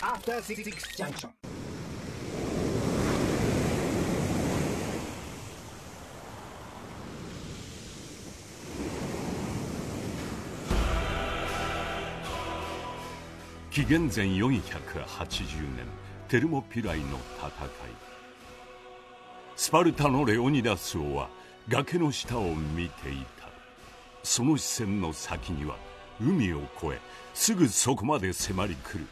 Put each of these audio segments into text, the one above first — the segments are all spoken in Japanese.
After Six Junction. 紀元前480年テルモピライの戦いスパルタのレオニダス王は崖の下を見ていたその視線の先には海を越えすぐそこまで迫り来る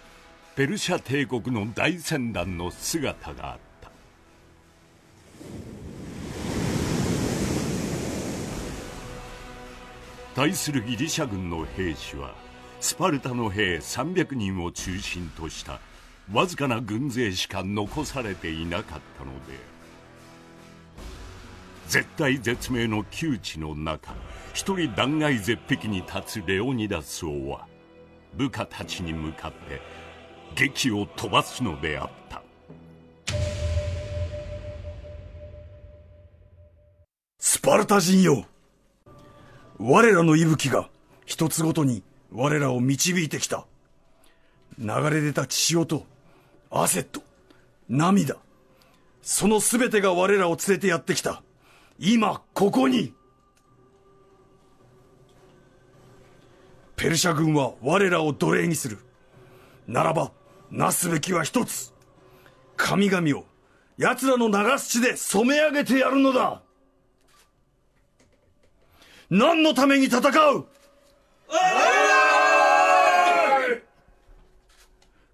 ペルシャ帝国の大船団の姿があった。対するギリシャ軍の兵士はスパルタの兵300人を中心としたわずかな軍勢しか残されていなかったので絶対絶命の窮地の中一人断崖絶壁に立つレオニダス王は部下たちに向かって劇を飛ばすのであったスパルタ人よ我らの息吹が一つごとに我らを導いてきた。流れ出た血潮と汗と涙。その全てが我らを連れてやってきた。今、ここにペルシャ軍は我らを奴隷にする。ならば、なすべきは一つ。神々を奴らの流す血で染め上げてやるのだ。何のために戦う？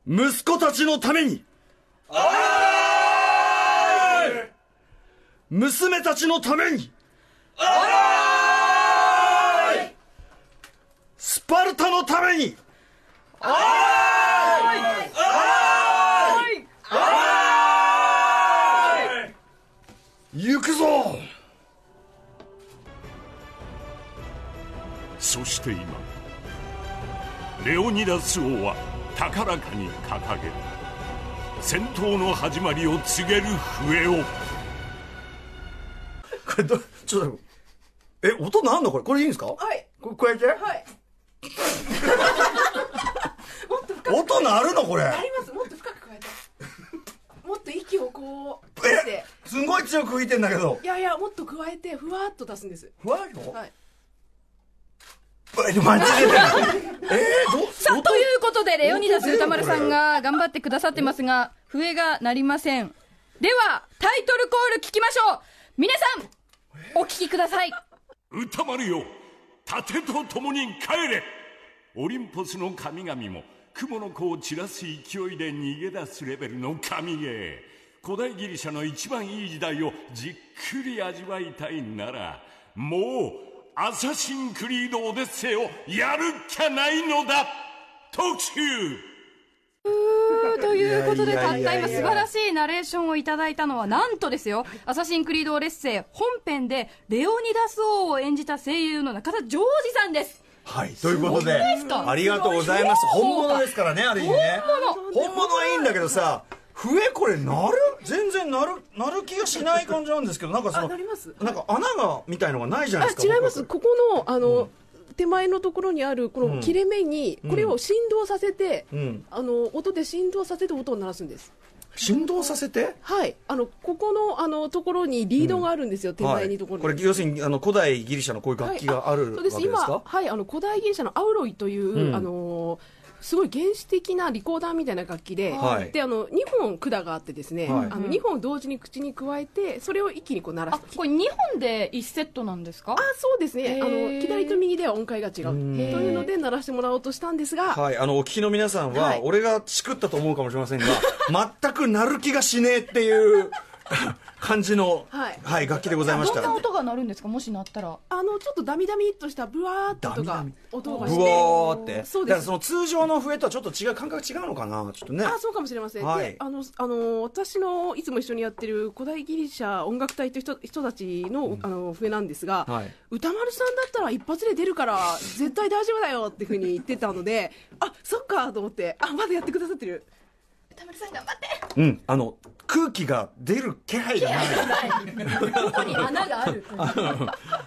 息子たちのために。娘たちのために。スパルタのために。行くぞ。そして今レオニダス王は高らかに掲げ戦闘の始まりを告げる笛を。これどちょっとえ音なんのこれ？これいいんですか？はい。ここうやって？はい。もっと深く音鳴るのこれ。あります。もっと深く加えて。もっと息をこうえすんごい強く吹いてんだけど。いやいやもっと加えてふわっと出すんです。ふわっと？はい。えマジでえー、どさあ、ということで、レオニダス歌丸さんが頑張ってくださってますが、笛が鳴りません。では、タイトルコール聞きましょう。皆さん、お聞きください。歌丸よ盾と共に帰れ。オリンポスの神々も雲の子を散らす勢いで逃げ出すレベルの神ゲー古代ギリシャの一番いい時代をじっくり味わいたいならもうアサシンクリードオデッセイをやるっきゃないのだ。特集。ということで、たった今素晴らしいナレーションをいただいたのは、なんとですよ、アサシンクリード・オレッセイ本編でレオニダス王を演じた声優の中田ジョージさんです。はいということでありがとうございます。本物ですからねある意味ね本物はいいんだけどさ笛これ鳴る？全然鳴る鳴る気がしない感じなんですけどなんかそあのなります。なんか穴がみたいのがないじゃなあいですか違います。ここのあの、手前のところにあるこの切れ目にこれを振動させて、うん。あの音で振動させて音を鳴らすんです。振動させて？はい。あのここのあのところにリードがあるんですよ、手前にところに、これ要するにあの古代ギリシャのこういう楽器があるわそうけですか、今、はい、あの古代ギリシャのアウロイという、うん。あのーすごい原始的なリコーダーみたいな楽器で、はい。であの2本管があってですね、はい。あの2本同時に口に加えてそれを一気にこう鳴らあす、これ2本で1セットなんですか？あそうですね。あの左と右では音階が違う。というので鳴らしてもらおうとしたんですが、はい、あのお聞きの皆さんは、はい。俺がチクったと思うかもしれませんが 全く鳴る気がしねえっていう感じの、はい。楽器でございました。どんな音が鳴るんですか？もし鳴ったら。あのちょっとダミダミっとしたブワーっとかダミダミ。ブ音がして。ワーって。そうです。だからその通常の笛とはちょっと違う感覚違うのかなちょっとね。あそうかもしれません、はい。であのあの私のいつも一緒にやってる古代ギリシャ音楽隊という人人たちの,、あの笛なんですが、はい。歌丸さんだったら一発で出るから絶対大丈夫だよっていうふうに言ってたのであそっかと思ってあまだやってくださってる歌丸さん頑張って。うん、あの、空気が出る気配がない。どこに穴がある。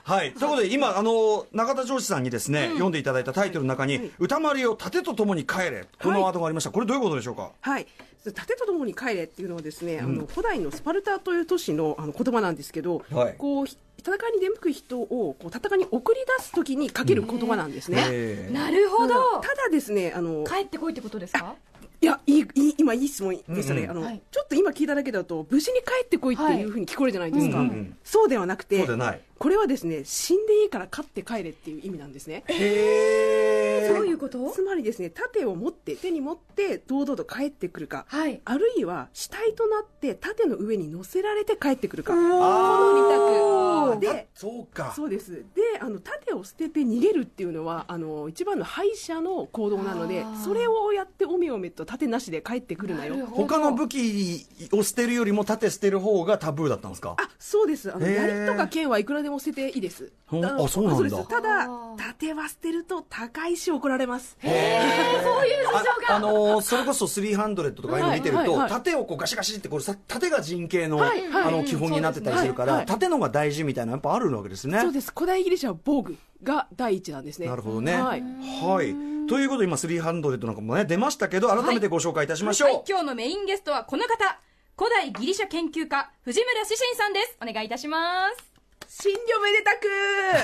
はい。ということで、今、あの、中田ジョージさんにですね、読んでいただいたタイトルの中に、歌丸よ、盾とともに帰れ。このワードがありました。これどういうことでしょうか？はい、盾とともに帰れっていうのはですね、あの古代のスパルタという都市のあの言葉なんですけど、はい。こうひ戦いに出向く人をこう戦いに送り出すときにかける言葉なんですね。えー。なるほど。ただですね、あの帰ってこいってことですか？いやいいいい今いい質問でしたね、うんうん。あの、はい。ちょっと今聞いただけだと無事に帰ってこいっていうふうに聞こえるじゃないですか、はいうんうんうん。そうではなくてそうでないこれはですね死んでいいから勝って帰れっていう意味なんですね。へどういうこと？つまりですね盾を持って手に持って堂々と帰ってくるか、はい。あるいは死体となって盾の上に乗せられて帰ってくるか。この二択。でそうか。そうです。であの盾を捨てて逃げるっていうのはあの一番の敗者の行動なのでそれをやっておめおめと盾なしで帰ってくるなよ。他の武器を捨てるよりも盾捨てる方がタブーだったんですか？あそうです。あの槍とか剣はいくらでも捨てていいです。あそうなんだ。です。ただあー。盾は捨てると高いし怒られますそういう事情が。ああのーそれこそ300とかああいうの見てると、はいはいはい。盾をこうガシガシってこれさ盾が陣形の,、はいはい。あの基本になってたりするから、はいはい。盾のが大事みたいなのやっぱあるわけですね。そうです。古代ギリシャは防具が第一なんですね。なるほどね。はい。はい。ということで今300なんかもね出ましたけど改めてご紹介いたしましょう、はい、今日のメインゲストはこの方。古代ギリシャ研究家藤村志信さんです。お願いいたします新魚めでた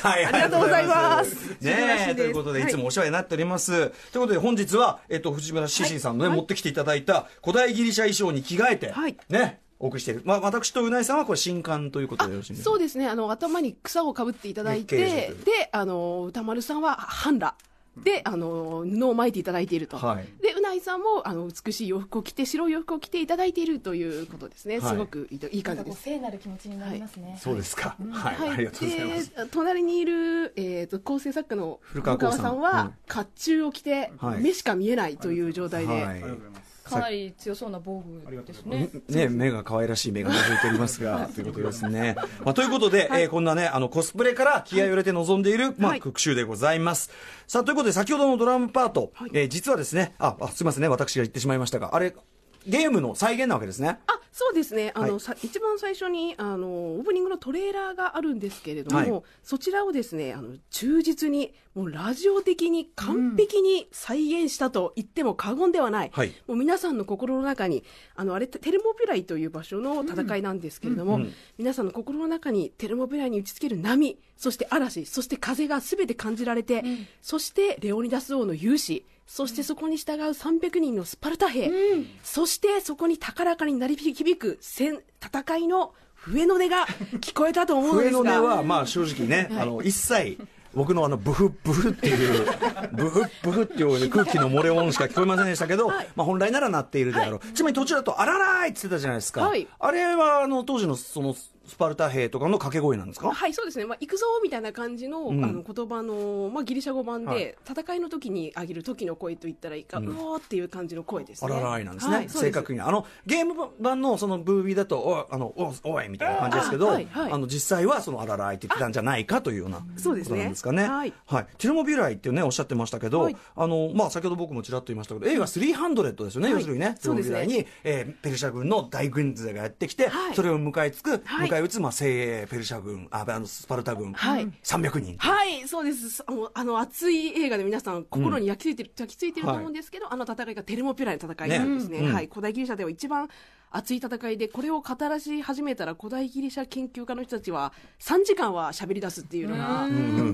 く、はい、ありがとうございます。ねえ、ということで、いつもお世話になっております。ということで、本日は、えっと、藤村志信さんのね、持ってきていただいた古代ギリシャ衣装に着替えて、はい。ね、お送りしている。まあ、私とうないさんはこれ新刊ということでよろしいんですか？そうですね、あの頭に草をかぶっていただいねて、で、あの歌丸さんは半裸。で、あの布を巻いていただいていると、はい。でうないさんもあの美しい洋服を着て白い洋服を着ていただいているということですね、はい。すごくいいいい感じです。聖なる気持ちになりますね、そうですか。はい、ありがとうございます。で隣にいる、えー、と構成作家の古古川光さん。は、うん。甲冑を着て、はい。目しか見えないという状態で、はい。かなり強そうな防具ですね。ね、目が可愛らしい目が覗いておりますが、ということですね。まあ、ということで、えーこんなね、あの、コスプレから気合を入れて臨んでいる、まあ、はい。復習でございます。さあ、ということで、先ほどのドラムパート、はい。えー実はですね、あ、あすいませんね、私が言ってしまいましたが、あれ、ゲームの再現なわけですね。あそうですね。あの、はい。さ一番最初にあのオープニングのトレーラーがあるんですけれども、はい。そちらをですねあの忠実にもうラジオ的に完璧に再現したと言っても過言ではない、はい。もう皆さんの心の中にあのあれテルモピュライという場所の戦いなんですけれども、うんうん。皆さんの心の中にテルモピュライに打ちつける波そして嵐そして風が全て感じられて、そしてレオニダス王の勇士そしてそこに従う300人のスパルタ兵、そしてそこに高らかに鳴り響く戦戦いの笛の音が聞こえたと思うんで笛すが。の音は、まあ、正直ね、あの、一切、僕のあの、ブフブフっていう、ブフブフっていう空気の漏れ音しか聞こえませんでしたけど、はい。まあ、本来なら鳴っているであろう。ちなみに途中だと、あららーいって言ってたじゃないですか。はい。あれは、あの、当時の、その、スパルタ兵とかの掛け声なんですか？はい、そうですね、まあ、行くぞみたいな感じの,、うん。あの言葉の、まあ、ギリシャ語版で、はい。戦いの時に上げる時の声と言ったらいいか、うおーっていう感じの声ですね。あららーいなんですね。はいす。正確に。あの、ゲーム版のそのブービーだと、おあの、おおいみたいな感じですけど、あ,、あはいはい。の、実際はそのあららーいって言ってたんじゃないかというようなそうですね。ことなんですかね。はい。ティルモビュライっていうね、おっしゃってましたけど、はい。あの、まあ、先ほど僕もちらっと言いましたけど、映画300ですよね、はい。要するにね。そうですね。ルモビュライに、えーペルシャ軍の大軍勢がやってきて、はい。それを迎えつく、はい迎え撃つ、まあ、精鋭ペルシャ軍、あ、あの、スパルタ軍、はい。300人。はい、そうです。あの、あの熱い映画で皆さん心に焼き付いてる、焼き付いてると思うんですけど、あの戦いがテルモピュライの戦いなんですね。ね。うん。はい、古代ギリシャでは一番熱い戦いで、これを語らし始めたら古代ギリシャ研究家の人たちは3時間は喋り出すっていうのが、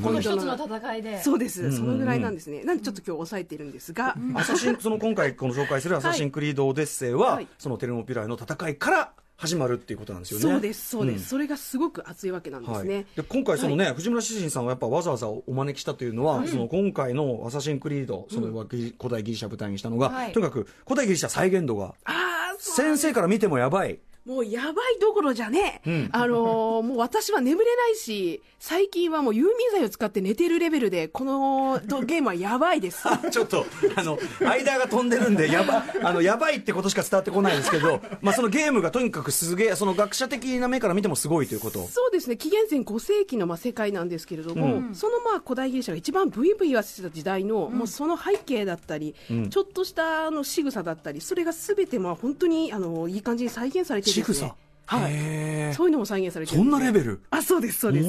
この一つのポイントの戦いでそうです。そのぐらいなん。ですね。なん。でちょっと今日抑えてるん。ですが、アサシン、その今回この紹介するアサシンクリードオデッセイは、はいそのテルモピュライの戦いから始まるっていうことなんですよね。そうです、そうです、ん。それがすごく熱いわけなんですね。はい、で今回そのね、藤村志信さんはやっぱわざわざお招きしたというのは、その今回の「アサシンクリード」それはギリ古代ギリシャ舞台にしたのが、はい。とにかく古代ギリシャ再現度が先生から見てもやばいもうやばいどころじゃねえ、あのーもう私は眠れないし、最近はもう有眠剤を使って寝てるレベルで、このどゲームはやばいです。ちょっと、あの、間が飛んでるんで、やば、あの、やばいってことしか伝わってこないんですけど、まあ、そのゲームがとにかくすげえ、その学者的な目から見てもすごいということ。そうですね。紀元前5世紀のまあ世界なんですけれども、そのまあ古代ギリシャが一番ブイブイ言わせてた時代の、もうその背景だったり、ちょっとしたあの仕草だったり、それがすべてまあ本当にあのいい感じに再現されてる仕草。はい。そういうのも再現されてるそんなですね。レベル。あそうですそうです。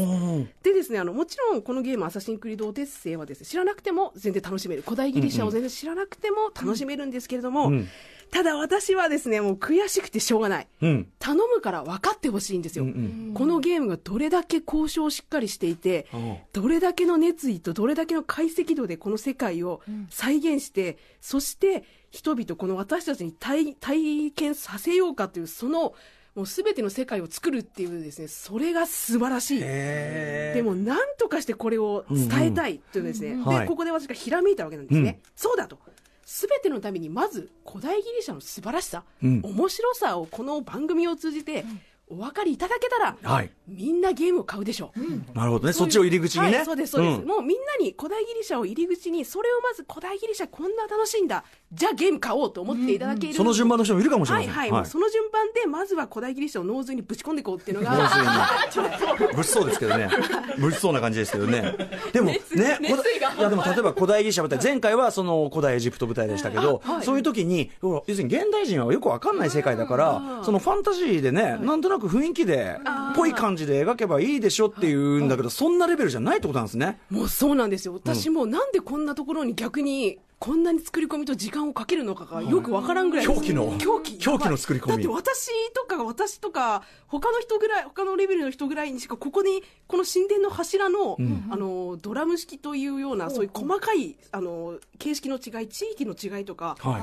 でですねあのもちろんこのゲーム「アサシンクリードオデッセイ」はですね知らなくても全然楽しめる。古代ギリシャを全然知らなくても楽しめるんですけれども、うん。ただ私はですねもう悔しくてしょうがない。うん。頼むから分かってほしいんですよ、うんうん。このゲームがどれだけ交渉をしっかりしていて、う。んどれだけの熱意とどれだけの解析度でこの世界を再現して、そして人々この私たちに体体験させようかというそのもう全ての世界を作るっていうですねそれが素晴らしい。でも何とかしてこれを伝えたいというですね、んはい。でここで私がひらめいたわけなんですね、うん。そうだと。全てのためにまず古代ギリシャの素晴らしさ、うん。面白さをこの番組を通じてお分かりいただけたら、はい。みんなゲームを買うでしょう、なるほどね。そっちを入り口にね。はい、そうですそうです、ん。もうみんなに古代ギリシャを入り口にそれをまず古代ギリシャこんな楽しいんだ。じゃあゲーム買おうと思っていただける、その順番の人もい。るかもしれません。はい。はい、その順番でまずは古代ギリシャを脳髄にぶち込んでいこうっていうのが 物騒 ですけどね。物騒な感じですけどね。でも ね、熱意がいやでも例えば古代ギリシャ舞台、前回はその古代エジプト舞台でしたけど、はいそういう時に、要するに現代人はよくわかんない世界だから、そのファンタジーでね、なんとなく雰囲気で、ぽい感じで描けばいいでしょっていうんだけど、そんなレベルじゃないってことなんですね。もうそうなんですよ。私もなんでこんなところに逆にこんなに作り込みと時間をかけるのかがよくわからんぐらいです。狂気の狂気。狂気の作り込み。だって私とか私とか他の人ぐらい他のレベルの人ぐらいにしかここにこの神殿の柱の,、あのドラム式というようなそういう細かいあの形式の違い地域の違いとかは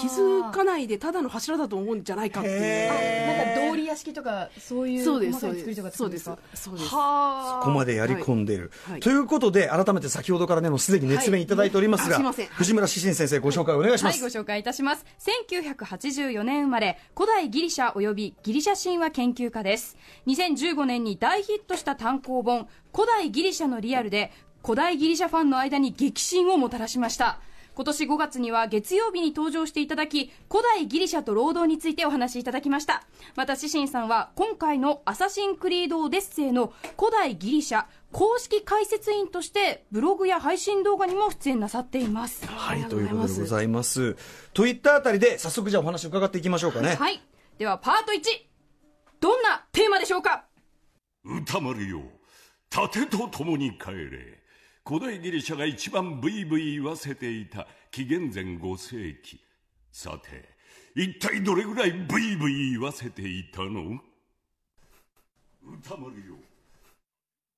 気づかないでただの柱だと思うんじゃないかっていうなんか道理屋敷とかそういうそうです細かそうですい作りとかってそうですそうですはここまでやり込んでいる。はいということで、改めて先ほどからね、もうすでに熱弁いただいておりますが、はい藤村志信先生、ご紹介お願いしまはい、す。ご紹介いたします。1984年生まれ、古代ギリシャ及びギリシャ神話研究家です。2015年に大ヒットした単行本、古代ギリシャのリアルで、古代ギリシャファンの間に激震をもたらしました。今年5月には月曜日に登場していただき、古代ギリシャと労働についてお話しいただきました。また、シシンさんは今回のアサシンクリードオデッセイの古代ギリシャ公式解説員としてブログや配信動画にも出演なさっています。はい、あというりがとうございますことでございます。といったあたりで、早速じゃあお話伺っていきましょうかね。はい。では、パート1。どんなテーマでしょうか？歌丸よ盾と共に帰れ古代ギリシャが一番ブイブイ言わせていた紀元前5世紀。さて一体どれぐらいブイブイ言わせていたの？歌丸よ。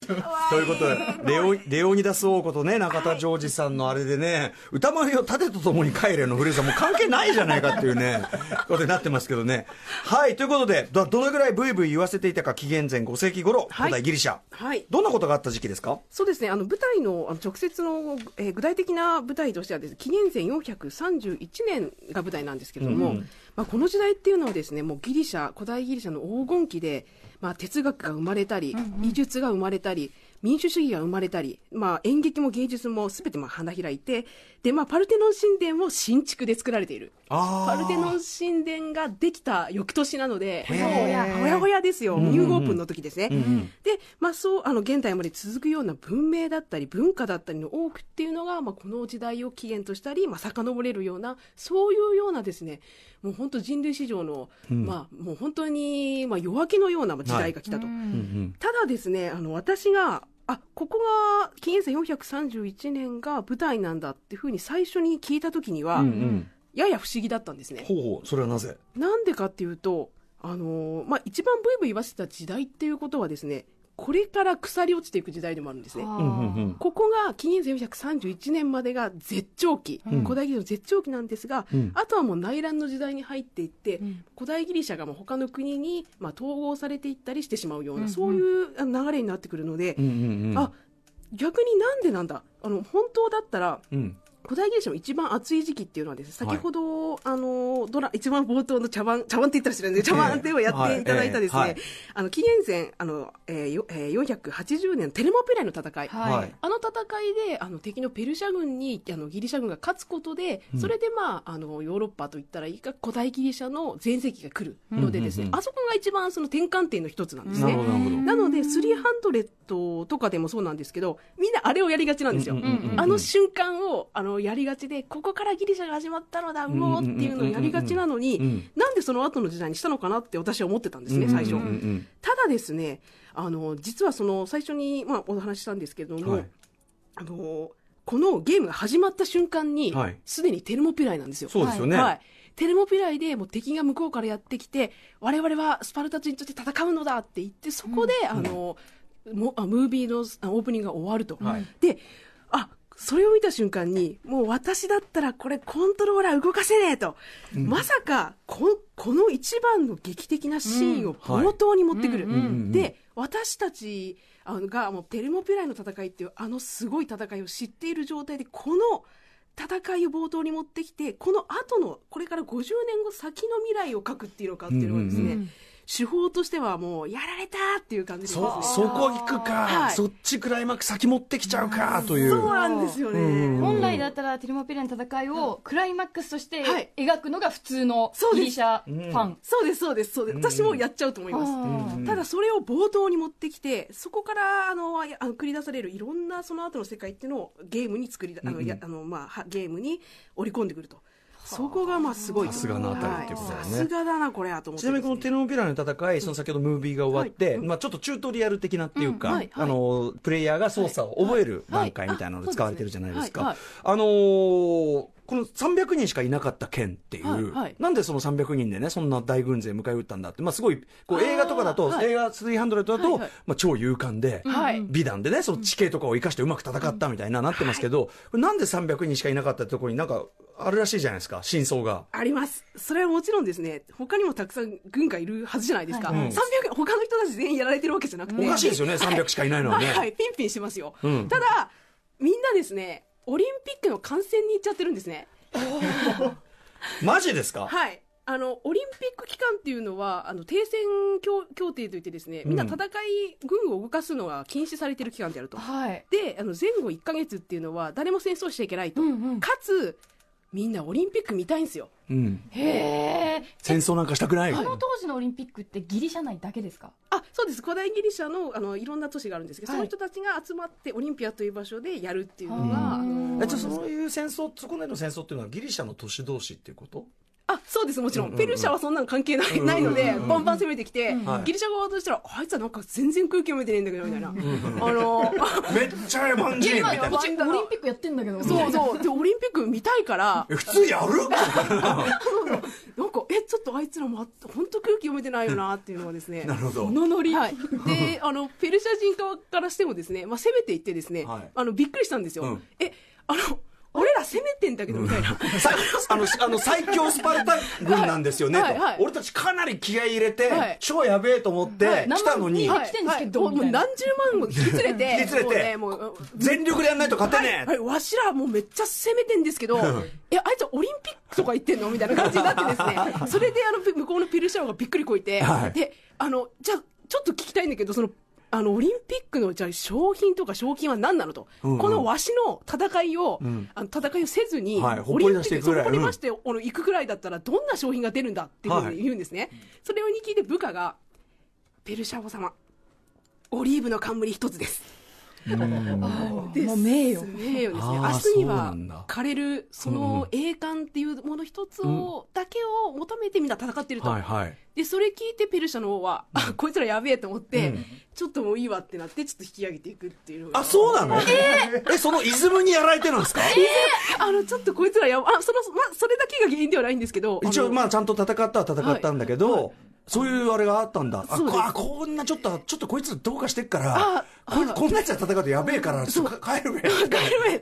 ということで、レオレオニダス王子とね、中田ジョージさんのあれでね、歌丸よ盾と共に帰れのフレーズはもう関係ないじゃないかっていうね、ことになってますけどね。はい、ということで、どどのぐらいブイブイ言わせていたか、紀元前5世紀頃、古代ギリシャ。はい。どんなことがあった時期ですか？そうですね、あの舞台のあの直接の、えー具体的な舞台としてはです、ね、紀元前431年が舞台なんですけれども、まあ、この時代っていうのはですね、もうギリシャ、古代ギリシャの黄金期で、まあ、哲学が生まれたり、美術が生まれたり、民主主義が生まれたり、まあ、演劇も芸術もすべてまあ花開いて、で、まあ、パルテノン神殿も新築で作られている。あパルテノン神殿ができた翌年なので、ほやほやほやですよ、ニューオープンの時ですね。んうん。で、まあ、そう、あの、現代まで続くような文明だったり、文化だったりの多くっていうのが、まあ、この時代を起源としたり、まあ、遡れるような、そういうようなですね、もう本当人類史上の、まあ、もう本当に、まあ、夜明けのような時代が来たと。うん。ただですね、あの、私が、あ、ここが、紀元前431年が舞台なんだっていうふうに最初に聞いた時には、うんうんやや不思議だったんですね。ほうほう、それはなぜ？なんでかっていうと、あのーまあ、一番ブイブイ言わせた時代っていうことはですね、これから腐り落ちていく時代でもあるんですね。うんうんうん。ここが紀元前431年までが絶頂期、古代ギリシャの絶頂期なんですが、うん。あとはもう内乱の時代に入っていって、ん。古代ギリシャがもう他の国に、まあ、統合されていったりしてしまうような、うんうん。そういう流れになってくるので、うんうんうん。あ逆になんでなんだ？あの本当だったらうん古代ギリシャの一番暑い時期っていうのはですね、先ほど、あの、ドラ、一番冒頭の茶番、茶番って言ったら知らないんで、茶番でをやっていただいたですね、はい。ええあの、紀元前、あの、えーよえー480年のテレモピライの戦い。はい。はい。あの戦いで、あの、敵のペルシャ軍に、あの、ギリシャ軍が勝つことで、それでまあ、あの、ヨーロッパといったらいいか、古代ギリシャの全盛期が来るのでですね、うんうんうん。あそこが一番その転換点の一つなんですね。なので、300とかでもそうなんですけど、みんなあれをやりがちなんですよ。うんうんうんうん。あの瞬間をあのやりがちで、ここからギリシャが始まったのだ、うおーっていうのをやりがちなのうんに、なんでその後の時代にしたのかなって私は思ってたんですね、最初。ただですね、あの実はその最初に、まあ、お話ししたんですけれども、はいあのこのゲームが始まった瞬間にはい、すで、にテルモピライなんですよ。そうですよね。はい。テルモピライでもう敵が向こうからやってきて、我々はスパルタ人として戦うのだって言って、そこで、あの、もあムービーのあオープニングが終わると。はいで、あ、それを見た瞬間に、もう私だったらこれコントローラー動かせねえと。まさか、こ、この一番の劇的なシーンを冒頭に持ってくる。で、私たちが、もうテルモピライの戦いっていう、あのすごい戦いを知っている状態で、この、戦いを冒頭に持ってきて、この後の、これから50年後先の未来を書くっていうのかっていうのがですね、うんうん手法としてはもう、やられたっていう感じですね。そ、そこ行くか、はいそっちクライマックス先持ってきちゃうか、という。そうなんですよね。うん本来だったらテルモピラの戦いをクライマックスとしてはい描くのが普通のそうですギリシャファン。そうです、そうです、そうです。私もやっちゃうと思います。うんただそれを冒頭に持ってきて、そこからあのああの繰り出されるいろんなその後の世界っていうのをゲームに作りだ、あのやあのまあはゲームに織り込んでくると。そこがまあすごいと。さすがのあたりっていうことだよね。はい。さすがだなこれはと思ってちなみにこのテルモピラの戦い、その先ほどムービーが終わって、はい。まあちょっとチュートリアル的なっていうか、うん。はい。はい。あの、プレイヤーが操作を覚えるはい。段階みたいなので使われてるじゃないですか。あのーこの300人しかいなかった県っていう、はいはいなんでその300人でね、そんな大軍勢迎え撃ったんだって、まあすごい、こう映画とかだと、はい映画300だと、はいはいまあ超勇敢で、はい美談でね、その地形とかを生かしてうまく戦ったみたいななってますけど、これなんで300人しかいなかったってところになんかあるらしいじゃないですか、真相が。あります。それはもちろんですね、他にもたくさん軍がいるはずじゃないですか。はい300他の人たち全員やられてるわけじゃなくて。おかしいですよね、300しかいないのはね。はい、はい、ピンピンしてますよ。うんただ、みんなですね、オリンピックの観戦に行っちゃってるんですね。マジですか？はい。あの、オリンピック期間っていうのは、あの、停戦協協定といってですね、みんな戦い、軍を動かすのが禁止されてる期間であると。はい。で、あの、前後1ヶ月っていうのは、誰も戦争しちゃいけないと。うんうんかつ、みんなオリンピック見たいんですよ。うん。へえ。戦争なんかしたくない。この当時のオリンピックってギリシャ内だけですか？あそうです古代ギリシャのあのいろんな都市があるんですけど、はいその人たちが集まってオリンピアという場所でやるっていうのがえじゃあそういう戦争、そこでの戦争っていうのはギリシャの都市同士っていうこと？あそうですもちろん,、うんうんうん。ペルシャはそんなの関係ない,、うんうんうんないのでバンバン攻めてきて、はい。ギリシャ側としたらあいつはなんか全然空気読めてねえんだけどみたいな、あの めっちゃエヴァンジェリーみたいな。オリンピックやってんだけど。そうそう。でオリンピック見たいから。え普通やる？なんかえちょっとあいつらも本当空気読めてないよなっていうのはですねなるほど。そのノリ、はい、であのペルシャ人側からしてもですね、まあ、攻めていってですね、はい。あのびっくりしたんですよ、うん。えあの俺ら攻めてんだけどみたいな、さあのあの最強スパルタ軍なんですよね。と、はいはい。俺たちかなり気合い入れて、はい。超やべえと思ってはい。来たのに、生きてんですけどはいもう何十万も引き連れて 引き連れてねもう全力でやんないと勝てねえ、はい、わしらもうめっちゃ攻めてんですけど、え、あいつオリンピックとか言ってんの？みたいな感じになってですね、それであの向こうのペルシャ王がびっくりこいて、はい。で、あの、じゃあ、ちょっと聞きたいんだけど、その、あの、オリンピックの、じゃあ、賞品とか賞金は何なのと。うんうんこのわしの戦いを、んあの戦いをせずに、はいオリンピック、ぽり出していくぐらいほっぽり出して、あの行くぐらいだったら、どんな賞品が出るんだっていうふうに言うんですね。それをに聞いて部下が、ペルシャ王様、オリーブの冠一つです。もう名誉。名誉ですね。明日には枯れる、その栄冠っていうもの一つを、だけを求めてみんな戦ってると。はいはい。で、それ聞いてペルシャの王は、あ、こいつらやべえと思って、うん。ちょっともういいわってなって、ちょっと引き上げていくっていうあそうなの？えそのイズムにやられてるんですか、あの、ちょっとこいつらやば、あ、その、まあ、それだけが原因ではないんですけど、一応まあちゃんと戦ったは戦ったんだけど、はいはいそういうあれがあったんだ。あ、こあこんなちょっと、ちょっとこいつどうかしてっからあ、こいこんなやつは戦うとやべえから、ちょっとか帰るべ。帰るべ。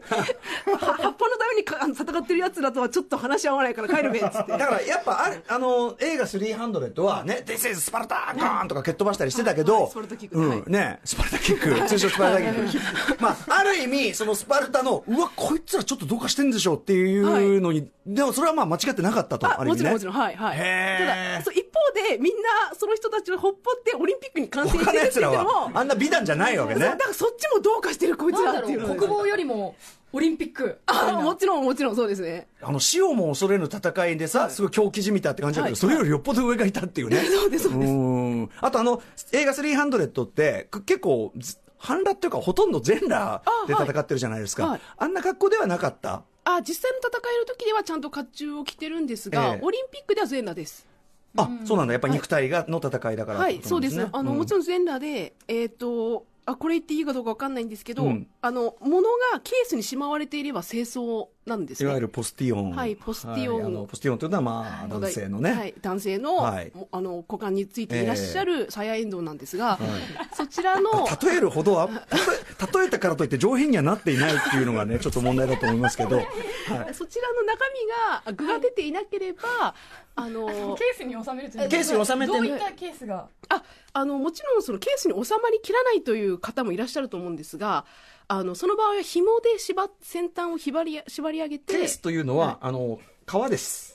は葉っぱのために戦ってるやつらとはちょっと話し合わないから帰るべっつって。だからやっぱあれ、あの、映画300はね、This is スパルタゴーンとか蹴っ飛ばしたりしてたけど、はいスパルタキック。うはい。ん、ね、スパルタキック、通称スパルタキック。まあ、ある意味、そのスパルタの、うわ、こいつらちょっとどうかしてんでしょっていうのに、でもそれはまあ間違ってなかったと、あある意味ね。もちろんもちろん。はいはい。ただそう一方でみんなその人たちをほっぽってオリンピックに観戦し他てるってのも、あんな美談じゃないわけね。だ。からそっちもどうかしてるこいつなんだろらっていう。国防よりもオリンピック。あもちろんもちろんそうですね。あの、死をも恐れぬ戦いでさ、すごい狂気じみたって感じだけど、はい。それよりよっぽど上がいたっていうね。そうですそうです。ん。あとあの、映画300って、く結構、ず半裸っていうか、ほとんど全裸で戦ってるじゃないですか。あ,、はい。はいんな格好ではなかった？あ実際の戦いの時ではちゃんと甲冑を着てるんですが、ええ。オリンピックでは全裸ですあ、そうなんだ。やっぱり肉体が、の戦いだからはい、そうで。すね。あの、んもちろん全裸で、えっ、と、あ、これ言っていいかどうかわかんないんですけど、うんあの、物がケースにしまわれていれば清掃なんですね。いわゆるポスティオン。はいポスティオンはいあのポスティオンというのは、まあ、男性のね。はい、男性の、はいもあの股間についていらっしゃるサヤエンドウなんですが、そちらの例えるほどは、例えたからといって上品にはなっていないっていうのがね、ちょっと問題だと思いますけど。はいそちらの中身が具が出ていなければ、あのケースに収めるというケースに収めてどういったケースが？ああのもちろんそのケースに収まりきらないという方もいらっしゃると思うんですがあのその場合は紐で縛っ先端を縛り縛り上げて。ケースというのは、あの、革です。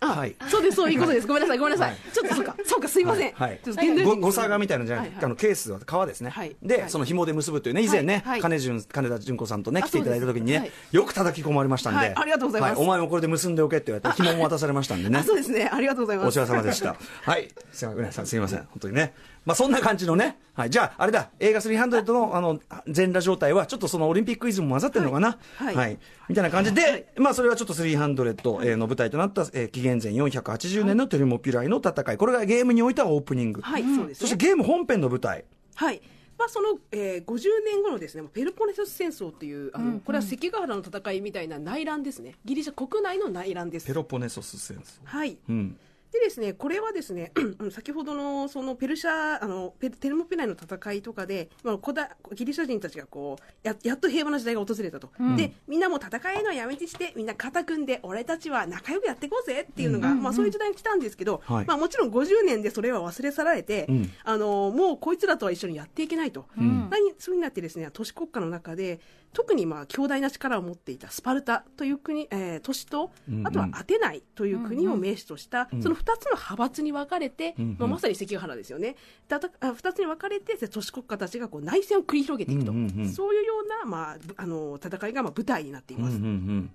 あ、はい。そうですそういうことです。ごめんなさいごめんなさい、ちょっとそうかそうかすいません、はい。ちょっと現代ご人誤差がみたいなのじゃなくて、はいはい。あの、ケースは革ですね。はい。で、はい。その紐で結ぶというね、以前ね、はい。はい。金純、金田純子さんとね、あ来ていただいた時にね、よく叩き込まれましたんで、はい。ありがとうございます。お前もこれで結んでおけって言われて、紐も渡されましたんでね。あ。そうですね。ありがとうございます。お世話様でした。はい。すいません、すいません。本当にね。まあそんな感じのね。はい。じゃあ、あれだ。映画300の、あの、全裸状態は、ちょっとそのオリンピックイズム混ざってるのかな。はいはいみたいな感じで、まあそれはちょっと300、えーの舞台となった、えー紀元前480年のテルモピュライの戦い。これがゲームにおいてはオープニング。はい、そうですねそしてゲーム本編の舞台。はいまあ、その、えー、50年後のですねペロポネソス戦争というあの、これは関ヶ原の戦いみたいな内乱ですねギリシャ国内の内乱ですペロポネソス戦争。はいうん。でですね、これはですね、うん先ほどのそのペルシャ、あのペテルモペナイの戦いとかで、まあ、古代ギリシャ人たちがこうややっと平和な時代が訪れたと、でみんなもう戦いのはやめてして、みんな肩組んで、俺たちは仲良くやっていこうぜっていうのが、まあ、そういう時代に来たんですけど、はい。まあ、もちろん50年でそれは忘れ去られて、うん。あのもうこいつらとは一緒にやっていけないと、何そういうふうになってですね都市国家の中で、特にまあ強大な力を持っていたスパルタという国、えー都市と、うんうん。あとはアテナイという国を名手とした、その2つの派閥に分かれて、んうん。まあ、まさに関ヶ原ですよね、だたあ2つに分かれて、都市国家たちがこう内戦を繰り広げていくと、うんうんうんそういうような、まあ、ぶあの戦いがまあ舞台になっています。うんうんうん。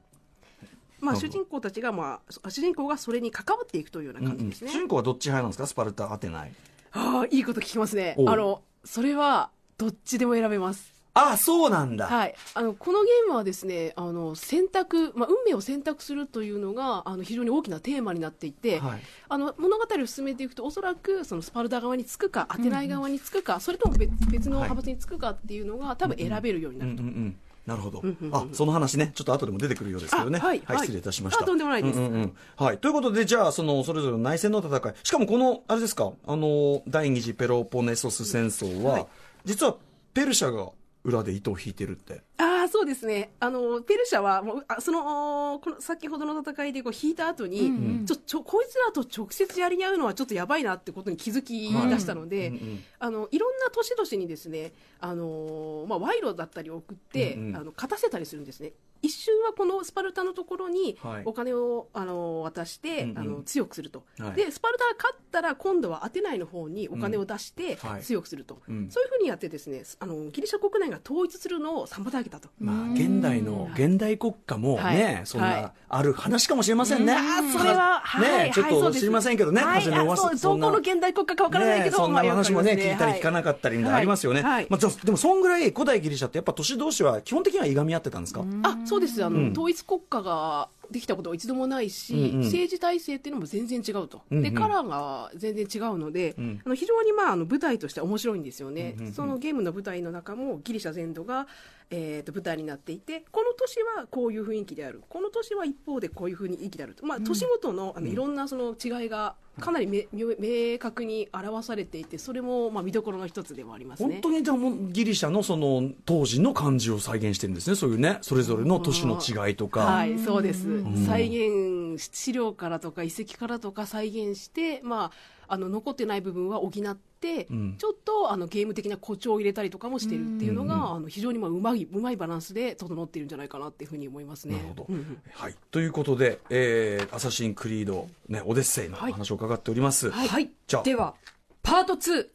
まあ、主人公たちが、まあ、そ主人公がそれに関わっていくというような感じですね。主人公はどっち派なんですか？スパルタ、アテナイ。ああ、いいこと聞きますね。あの、それは、どっちでも選べます。あ、そうなんだ。はい、あのこのゲームはですねあの選択、まあ、運命を選択するというのがあの非常に大きなテーマになっていて、はい。あの物語を進めていくとおそらくそのスパルタ側につくかアテナイ側につくか、それとも別別の派閥につくかっていうのが多分選べるようになうんると。うんうんなるほど、んうんうんあその話ね、ちょっと後でも出てくるようですけどね、あはいはい。失礼いたしました。あとんでもないです。うんうんうん。はい、ということで、じゃあ、そのそれぞれの内戦の戦い、しかもこの、あれですか、あの第二次ペロポネソス戦争は、はい。実はペルシャが裏で糸を引いてるって。ああそうですね。あのペルシャはもうあそのこの先ほどの戦いでこう引いた後に、ちょちょこいつらと直接やり合うのはちょっとやばいなってことに気づき出したので、うんうんあのいろんな都市々にですねあの、まあ、賄賂だったりを送って、うんうん。あの勝たせたりするんですね一瞬はこのスパルタのところにはい。お金を、あの渡して、うんうん。あの強くすると、はい。でスパルタが勝ったら今度はアテナイの方にお金を出して強くすると、うん。そういうふうにやってですねあのギリシャ国内が統一するのを妨げたと。まあ、現代の、現代国家もね、はい。そんはい。な、ある話かもしれませんね。それは、はい、ねちょっはいそうです。と知りませんけどね、はい、どこの現代国家かわからないけど、ねそんな話もね、まあ聞いたり聞かなかったりみたいなのありますよね。はい。まあでも、そんぐらい古代ギリシャってやっぱ都市同士は基本的にはいがみ合ってたんですか、あそうです。あの、うん。統一国家ができたことは一度もないし、うんうん。政治体制っていうのも全然違うと、うんうん。でカラーが全然違うので、ん。あの非常に、まあ、あの舞台として面白いんですよね、うんうんうん。そのゲームの舞台の中もギリシャ全土が、えー、と舞台になっていてこの都市はこういう雰囲気である。この都市は一方でこういう雰囲気であると、まあ、都市ごとのあのいろんなその違いがかなりめ明明確に表されていてそれもまあ見どころの一つではありますね。本当。にじゃあもうギリシャのその当時の感じを再現してるんですね。そういうねそれぞれの都市の違いとか、はい、そうです。再現、資料からとか遺跡からとか再現して、まあ、あの、残ってない部分は補って、ん。ちょっと、あの、ゲーム的な誇張を入れたりとかもしてるっていうのが、あの、非常にまあ、うまい、うまいバランスで整っているんじゃないかなっていうふうに思いますね。なるほど、うんうんはい、ということで、えー、アサシン・クリード、ね、オデッセイの話を伺っております、はい、じゃあ。ではパート2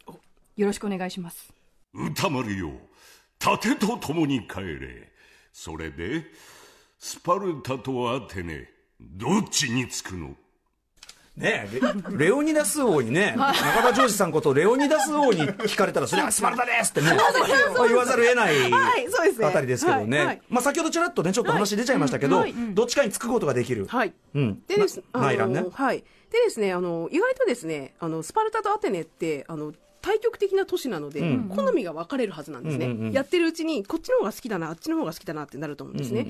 よろしくお願いします。歌丸よ盾と共に帰れ。それでスパルタとアテネどっちにつくのねレレオニダス王にね、中田ジョージさんことレオニダス王に聞かれたら、それはスパルタですってね、まあ言わざるを得ないあたりですけどね、まあ先ほどちらっとね、ちょっと話出ちゃいましたけど、はいどっちかにつくことができる。はい。うん。でね。はい。でですね、あの、意外とですね、あの、スパルタとアテネって、あの、対極的な都市なので、好みが分かれるはずなんですね、やってるうちに、こっちの方が好きだな、あっちの方が好きだなってなると思うんですね。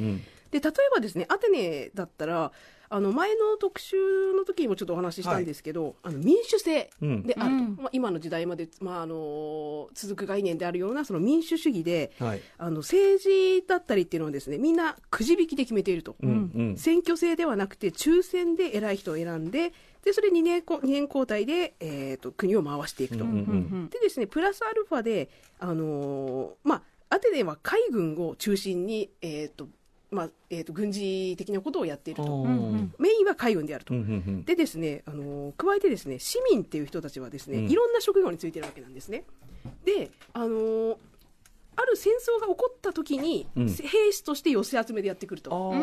で、例えばですね、アテネだったら、あの、前の特集の時にもちょっとお話ししたんですけど、あの、民主制うん。であると。まあ、今の時代まで、まあ、あの、続く概念であるような、その民主主義で、はい。あの、政治だったりっていうのはですね、みんなくじ引きで決めていると。うんうん。選挙制ではなくて抽選で偉い人を選んででそれ2年こ二年交代で、えー、と国を回していくと、うんうんでですねプラスアルファで、あのーまあ、アテネは海軍を中心に、えーとまあえー、と軍事的なことをやっていると、うんメインは海軍であると。でですね、あのー加えてですね市民っていう人たちはですね、うん。いろんな職業についてるわけなんですね。で、あのーある戦争が起こった時に、うん。兵士として寄せ集めでやってくると。あ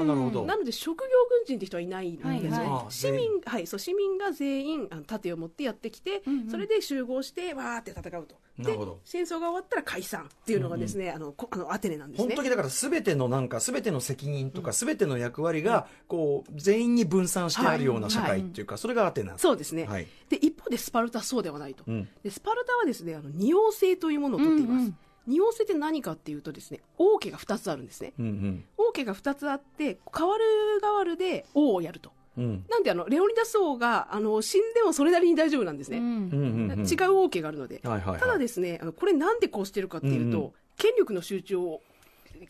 あ、なるほど。なので職業軍人って人はいないんですね、はいはい。市民はい、そう市民が全員あの盾を持ってやってきて、それで集合してわーって戦うと。でなるほど。戦争が終わったら解散っていうのがですね、あのこあのアテネなんですね。本当にだから全てのなんか全ての責任とか全ての役割がこう全員に分散してあるような社会っていうかそれがアテナそうですね、はい。で一方でスパルタはそうではないと、うん。でスパルタはですねあの二王制というものをとっています、二王制って何かっていうとですね王家が2つあるんですね。うんうん。王家が2つあって変わる変わるで王をやると。うん。なんであのレオニダス王があの死んでもそれなりに大丈夫なんですね、うん。違う王家があるので、はいはいはい。ただですねあのこれなんでこうしてるかっていうと、うんうん。権力の集中を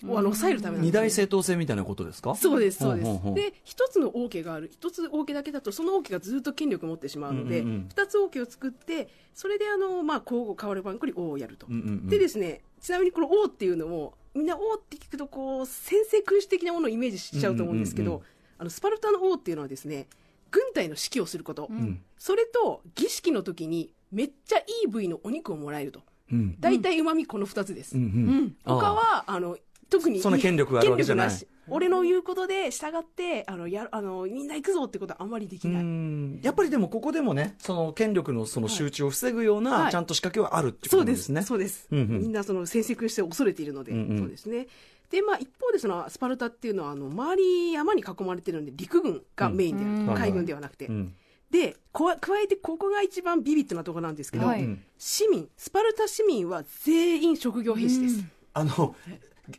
をあの抑えるためなん二です、ね、大正当性みたいなことですか？そうですそうです、ほうほうほう。で一つの王家がある。一つ王家だけだとその王家がずっと権力を持ってしまうので、うんうんうん。二つ王家を作ってそれであの、まあ、交互変わる番組に王をやると、うんうんうん。でですねちなみにこの王っていうのもみんな王って聞くとこう先制君主的なものをイメージしちゃうと思うんですけど、うんうんうんあのスパルタの王っていうのはですね軍隊の指揮をすること、ん。それと儀式の時にめっちゃいい部位のお肉をもらえると。うん。大体うまみこの2つです、うんうん。他はあの特に。そんな権力があるわけじゃない。俺の言うことで従ってあのやるあのみんな行くぞってことはあんまりできない、うん。やっぱりでもここでもねその権力のその集中を防ぐようなはい。ちゃんと仕掛けはあるっていうこそうでとなんですすね。そうです、うんうん。みんなその先制君主制を恐れているので、うんうん。そうですね。でまあ、一方でそのスパルタっていうのはあの周り山に囲まれてるので陸軍がメインであると、うん。海軍ではなくて、うん。で加えてここが一番ビビッドなところなんですけど、はい。うん市民スパルタ市民は全員職業兵士です、あの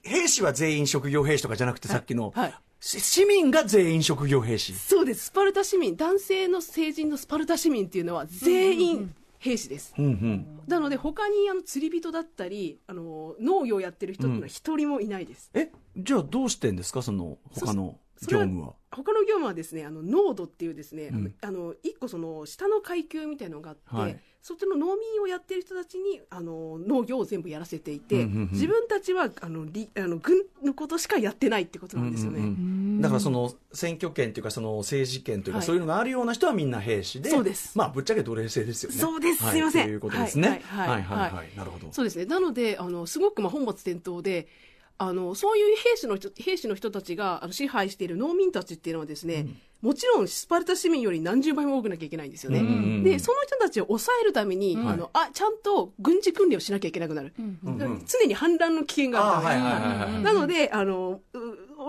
兵士は全員職業兵士とかじゃなくてさっきのはい。し市民が全員職業兵士。そうです。スパルタ市民。男性の成人のスパルタ市民っていうのは全員兵士です、うんうんなので他にあの釣り人だったりあの農業やってる人っていうのは一人もいないです、えじゃあどうしてんですか？その他の業務は。他の業務はですねあの濃度っていうですね、うん。あの一個その下の階級みたいなのがあって、はい。そっちの農民をやってる人たちにあの農業を全部やらせていて、うんうんうん。自分たちはあのりあの軍のことしかやってないってことなんですよね、うんうんうん。だからその選挙権というかその政治権というかはい。そういうのがあるような人はみんな兵士でそうです。まあぶっちゃけ奴隷制ですよね。そうです。はすいません。ということですね。はい。はい。はい。はいはいはい。なるほど。そうですね。なので、あの、すごくまあ本末転倒で、あの、そういう兵士の人、兵士の人たちがあの支配している農民たちっていうのはですね、もちろんスパルタ市民より何十倍も多くなきゃいけないんですよね。うんうんうん。で、その人たちを抑えるために、あの、あ、ちゃんと軍事訓練をしなきゃいけなくなる。だから常に反乱の危険があるためあはいはいはいはい。なので、あの、う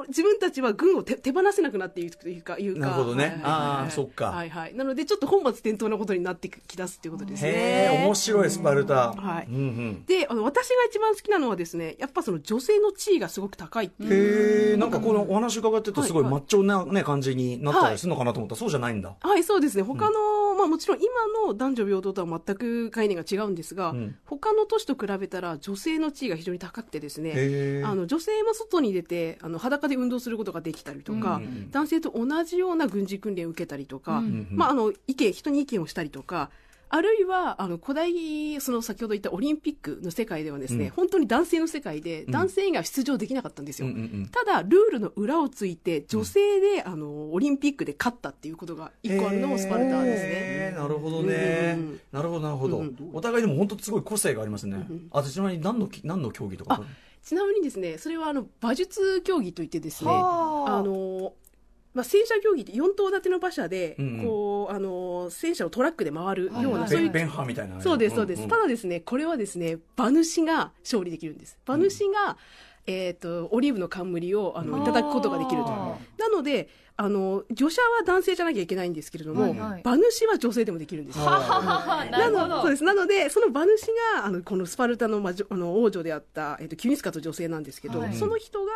自分たちは軍を手手放せなくなっていくというかいうか。なるほどね。はいはいはい。あーそっか。はいはい。なのでちょっと本末転倒なことになってきだすっていうことですね。へえ面白いスパルタ、はい。うんうん。であの私が一番好きなのはですねやっぱその女性の地位がすごく高いっていう。へえ、なんかこのお話伺ってるとすごいはいマッチョなね感じになったりするのかなと思った。らそうじゃないんだ。はい、そうですね。他の、まあもちろん今の男女平等とは全く概念が違うんですが、ん。他の都市と比べたら女性の地位が非常に高くてですへねー、あの女性も外に出て、あの裸で運動することができたりとか、男性と同じような軍事訓練を受けたりとか、まああの意見、人に意見をしたりとか、あるいは、あの、古代、その先ほど言ったオリンピックの世界ではですね、本当に男性の世界で、男性以外は出場できなかったんですよ。うんうんうん。ただ、ルールの裏をついて、女性で、あの、オリンピックで勝ったっていうことが一個あるのもスパルタですね。へーなるほどね、うんなるほどなるほど、うんお互いでも本当すごい個性がありますね、あちなみに何のき何の競技とか？あちなみにですね、それはあの馬術競技といってですね、はあ。あのまあ、戦車競技って4頭立ての馬車で、うんうん。こうあの戦車をトラックで回るような、はいはい。そういうベンハーみたいな。そうです、そうです、んんただですね、これはですね、馬主が勝利できるんです。馬主が、えっ、と、オリーブの冠を、あの、いただくことができると。あなので、あの、助者は男性じゃなきゃいけないんですけれども、はいはい馬主は女性でもできるんです。ななるほどのそうです。なので、その馬主が、あの、このスパルタの,、まあ、の王女であった、えっ、と、キュニスカと女性なんですけど、はいその人が、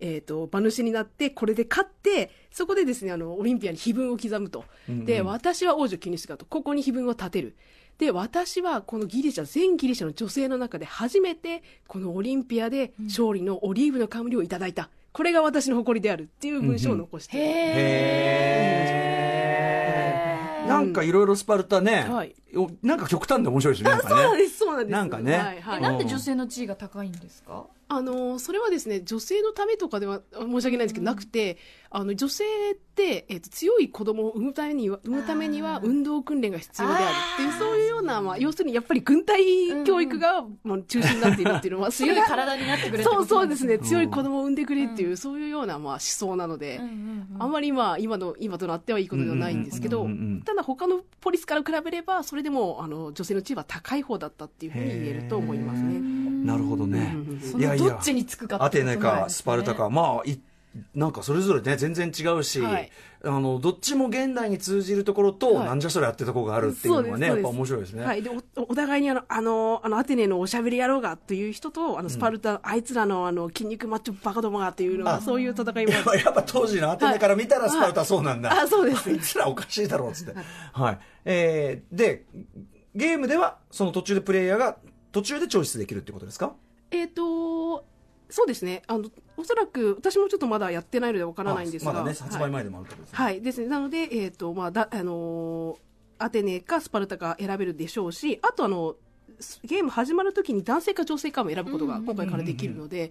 えっ、と、馬主になって、これで勝って、そこでですね、あの、オリンピアに碑文を刻むと。で、私は王女キュニスカと、ここに碑文を立てる。で、私はこのギリシャ、全ギリシャの女性の中で初めて、このオリンピアで勝利のオリーブの冠をいただいた。これが私の誇りであるっていう文章を残して、へえなんかいろいろスパルタね、はい。おなんか極端で面白いですねなんかね。そうなんです、そうなんです。なんかね。はいはい。えなんで女性の地位が高いんですか？あのそれはですね女性のためとかでは申し訳ないんですけど、なくてあの女性って、えっと強い子供を産むためには産むためには運動訓練が必要であるっていうそういうような、まあ、要するにやっぱり軍隊教育が、まあ、中心になっているっていうのは 強いが体になってくれそうそうですね、ね強い子供を産んでくれっていう、そういうような、まあ、思想なので、あんまり、まあ、今の今となってはいいことではないんですけど、うんうんうんうんただ他のポリスから比べればそれでもあの女性の地位は高い方だったっていうふうに言えると思いますね。なるほどね。うんうんそのどっちにつくかってアテネかスパルタか、まあいなんかそれぞれね全然違うし、はい。あのどっちも現代に通じるところと、はい。なんじゃそれやってところがあるっていうのがねやっぱ面白いですね、はい、でおお互いにあのあのあのアテネのおしゃべり野郎がという人とあのスパルタ、あいつらのあの筋肉マッチョバカどもがっていうのあがそういう戦いも。やっぱ やっぱ当時のアテネから見たらスパルタはそうなんだ、はい。あそうです。あいつ らおかしいだろうっつって。はい。えー、でゲームではその途中でプレイヤーが途中でチョイスできるってことですか？えっ、とそうですね。あのおそらく私もちょっとまだやってないのでわからないんですが。まだね発売はい前でもあるとですね、はい、ですね。なので、えっ、と、まあ、だ、あのーアテネかスパルタか選べるでしょうし、あとあの、すゲーム始まるときに男性か女性かも選ぶことが今回からできるので、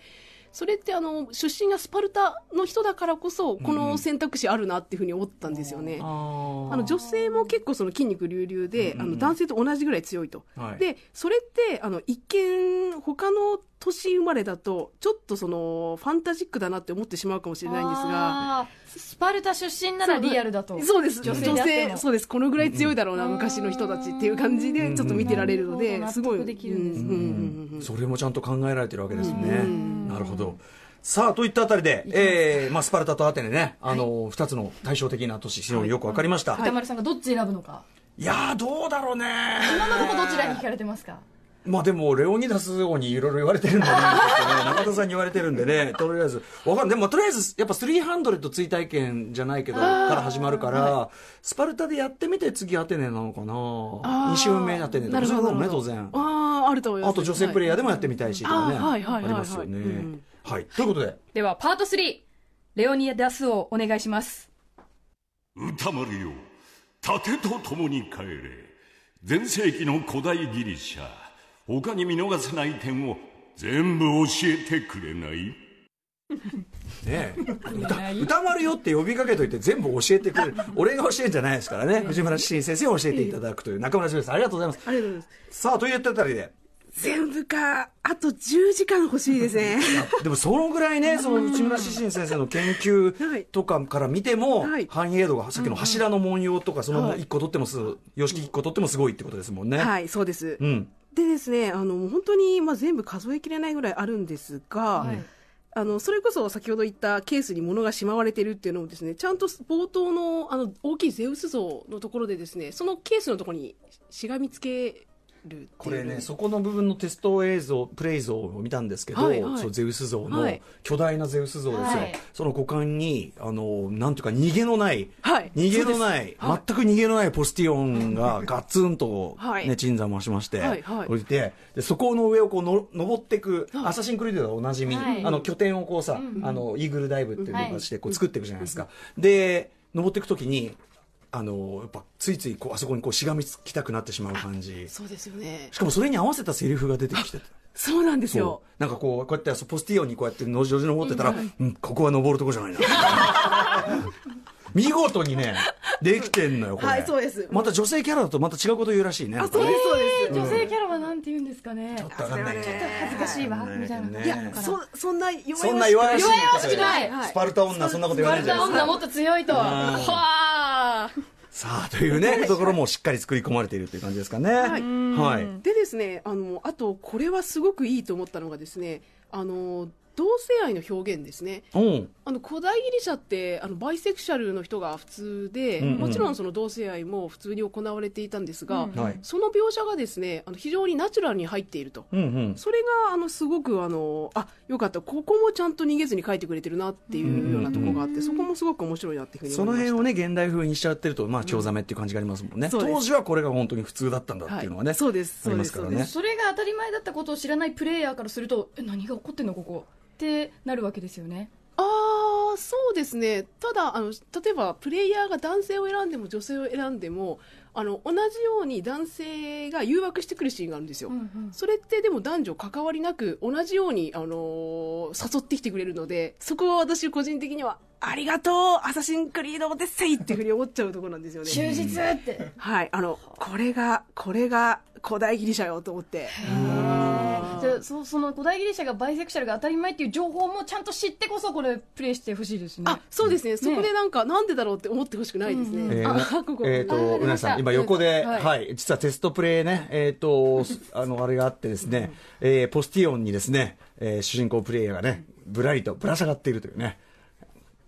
それってあの、出身がスパルタの人だからこそ、この選択肢あるなっていうふうに思ったんですよね。ああーの女性も結構その筋肉隆々で、あの男性と同じぐらい強いと、はい。でそれってあの一見他の年生まれだとちょっとそのファンタジックだなって思ってしまうかもしれないんですが。スパルタ出身ならリアルだと。そうです。女性そうです。このぐらい強いだろうな、昔の人たちっていう感じでちょっと見てられるので、うん。すごい。できるんですね。うん。うん。うんうんそれもちゃんと考えられてるわけですね。なるほど。さあ、といったあたりで、えー、まあ、スパルタとアテネね、あの、二、つの対照的な都市、非常によくわかりました。い、歌丸さんがどっち選ぶのかやー、どうだろうね。今のところどちらに聞かれてますか？まあでも、レオニダス王にいろいろ言われてるんでね、中田さんに言われてるんでね、とりあえず、わかんない。でも、とりあえず、やっぱ300追体験じゃないけど、から始まるから、スパルタでやってみて、次アテネなのかな。あー。2週目アテネとか、なるほど。そういうのもね、当然。あああると思います。あと女性プレイヤーでもやってみたいしとかね。はいはいはいはい。ありますよね。うん。はい。ということで、ではパート3レオニダスをお願いします。歌丸よ。盾と共に帰れ。前世紀の古代ギリシャ他に見逃せない点を全部教えてくれない？ねえ。歌歌丸よって呼びかけといて全部教えてくれる。俺が教えるんじゃないですからね。藤村新先生に教えていただくという中村先生ありがとうございます。ありがとうございます。さあというあたりで。全部かあと10時間欲しいですね。でもそのぐらいねその内村新先生の研究とかから見ても、はい。繁栄度がさっきの柱の文様とかその一個取ってもす様式一個取ってもすごいってことですもんね、はいそうです、うんでですねあの本当に、まあ、全部数えきれないぐらいあるんですが、はい。あの、それこそ先ほど言ったケースに物がしまわれてるっていうのもですね、ちゃんと冒頭の、あの、大きいゼウス像のところでですね、そのケースのところにしがみつけるこれね、そこの部分のテスト映像、プレイ像を見たんですけど、はいはい。そうゼウス像の、はい。巨大なゼウス像ですよ、はい。その股間に、あの、なんていうか、逃げのない、はい。逃げのない、そうです。全く逃げのないポスティオンがガツンと、はい。ね、鎮座増しまして、はいはい。降りて、でそこの上をこうの登ってい。く、アサシンクリードでおなじみ、はい。あの、拠点をこうさ、あの、イーグルダイブっていうのをして、こう作っていくじゃないですか。で、登っていくときに、あの、やっぱ、ついついこう、あそこにこう、しがみつきたくなってしまう感じ。そうですよねし。かもそれに合わせたセリフが出てきてた。そうなんですそよう。なんかこう、こうやってポスティオンにこうやってのじのじ登ってたら、うん、ここは登るとこじゃないな。見事にね、できてんのよ、これ。はいそうですまた女性キャラだとまた違うこと言うらしいね。あ、そうです、そうです。女性キャラはなんて言うんですかねちょっとわかんないね。恥ずかしいわみたいなねいや、そ、そんな弱々しくそんない弱々しくないはいスパルタ女そんなこと言わないじゃないですか。女もっと強いとはあさあ、というね、ところもしっかり作り込まれているという感じですかね。はい。はい。でですね、あの、あと、これはすごくいいと思ったのがですね、あの、同性愛の表現ですね。うん。あの古代ギリシャってあのバイセクシャルの人が普通で、うんうんもちろんその同性愛も普通に行われていたんですが、はい。その描写がですねあの非常にナチュラルに入っていると、うんうん。それがあのすごくあのあよかったここもちゃんと逃げずに書いてくれてるなっていうようなところがあって、そこもすごく面白いなっていうふうにそ思いましたの辺をね、現代風にしちゃってると、まあ、チョウザメっていう感じがありますもんね。そうです当時はこれが本当に普通だったんだっていうのはね。はいそうですそうです。それが当たり前だったことを知らないプレイヤーからするとえ何が起こってんのここってなるわけですよね。ああそうですね。ただあの例えばプレイヤーが男性を選んでも女性を選んでもあの同じように男性が誘惑してくるシーンがあるんですよ、それってでも男女関わりなく同じように、あのー誘ってきてくれるのでそこは私個人的にはありがとうアサシンクリードオデッセイっていうふうに思っちゃうところなんですよね。忠実って。はい。あのこれがこれが古代ギリシャよと思ってじゃあそその古代ギリシャがバイセクシャルが当たり前っていう情報もちゃんと知ってこそこれプレイしてほしいですね。あそうですね、そこでなんかなんでだろうって思ってほしくないですね、えーあここ。えっ、と、あうなぎさん、今横で、は、はい。い実はテストプレイね、えっ、と、あの、あれがあってですね、えーポスティオンにですね、えー主人公プレイヤーがね、ぶらりとぶら下がっているというね、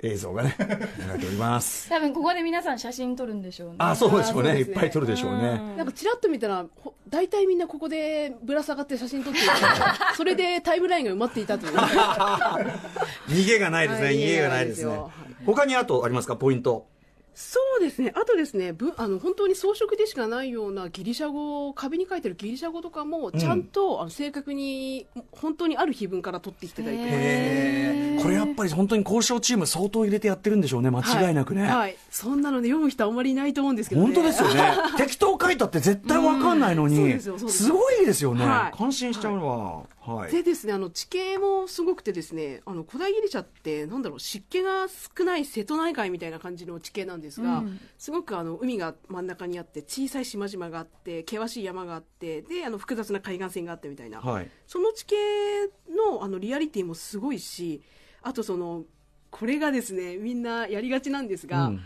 映像がね、流れております。多分ここで皆さん写真撮るんでしょうねあ、そうでしょうね。いっぱい撮るでしょうね。なんかちらっと見たら、ほ大体みんなここでぶら下がって写真撮っていて、それでタイムラインが埋まっていたという。逃げがないですね、はい逃げがないですね逃げがないですよ。他にあとありますか、ポイント。そうですね、あとですね、ぶあの本当に装飾でしかないようなギリシャ語、壁に書いてるギリシャ語とかも、ちゃんと、あの正確に、本当にある碑文から取ってきてたりとか。へーこれやっぱり本当に交渉チーム相当入れてやってるんでしょうね、間違いなくね。はいはいそんなのね、読む人あんまりいないと思うんですけどね。本当ですよね。適当書いたって絶対わかんないのうんそうに、ですよそうですすごいですよね。はい感心しちゃうわ。はい。でですね、あの地形もすごくてですね、あの古代ギリシャってなんだろう湿気が少ない瀬戸内海みたいな感じの地形なんですが、すごくあの海が真ん中にあって小さい島々があって険しい山があってであの複雑な海岸線があってみたいな、はい。その地形のあのリアリティもすごいし、あとそのこれがですねみんなやりがちなんですが、うん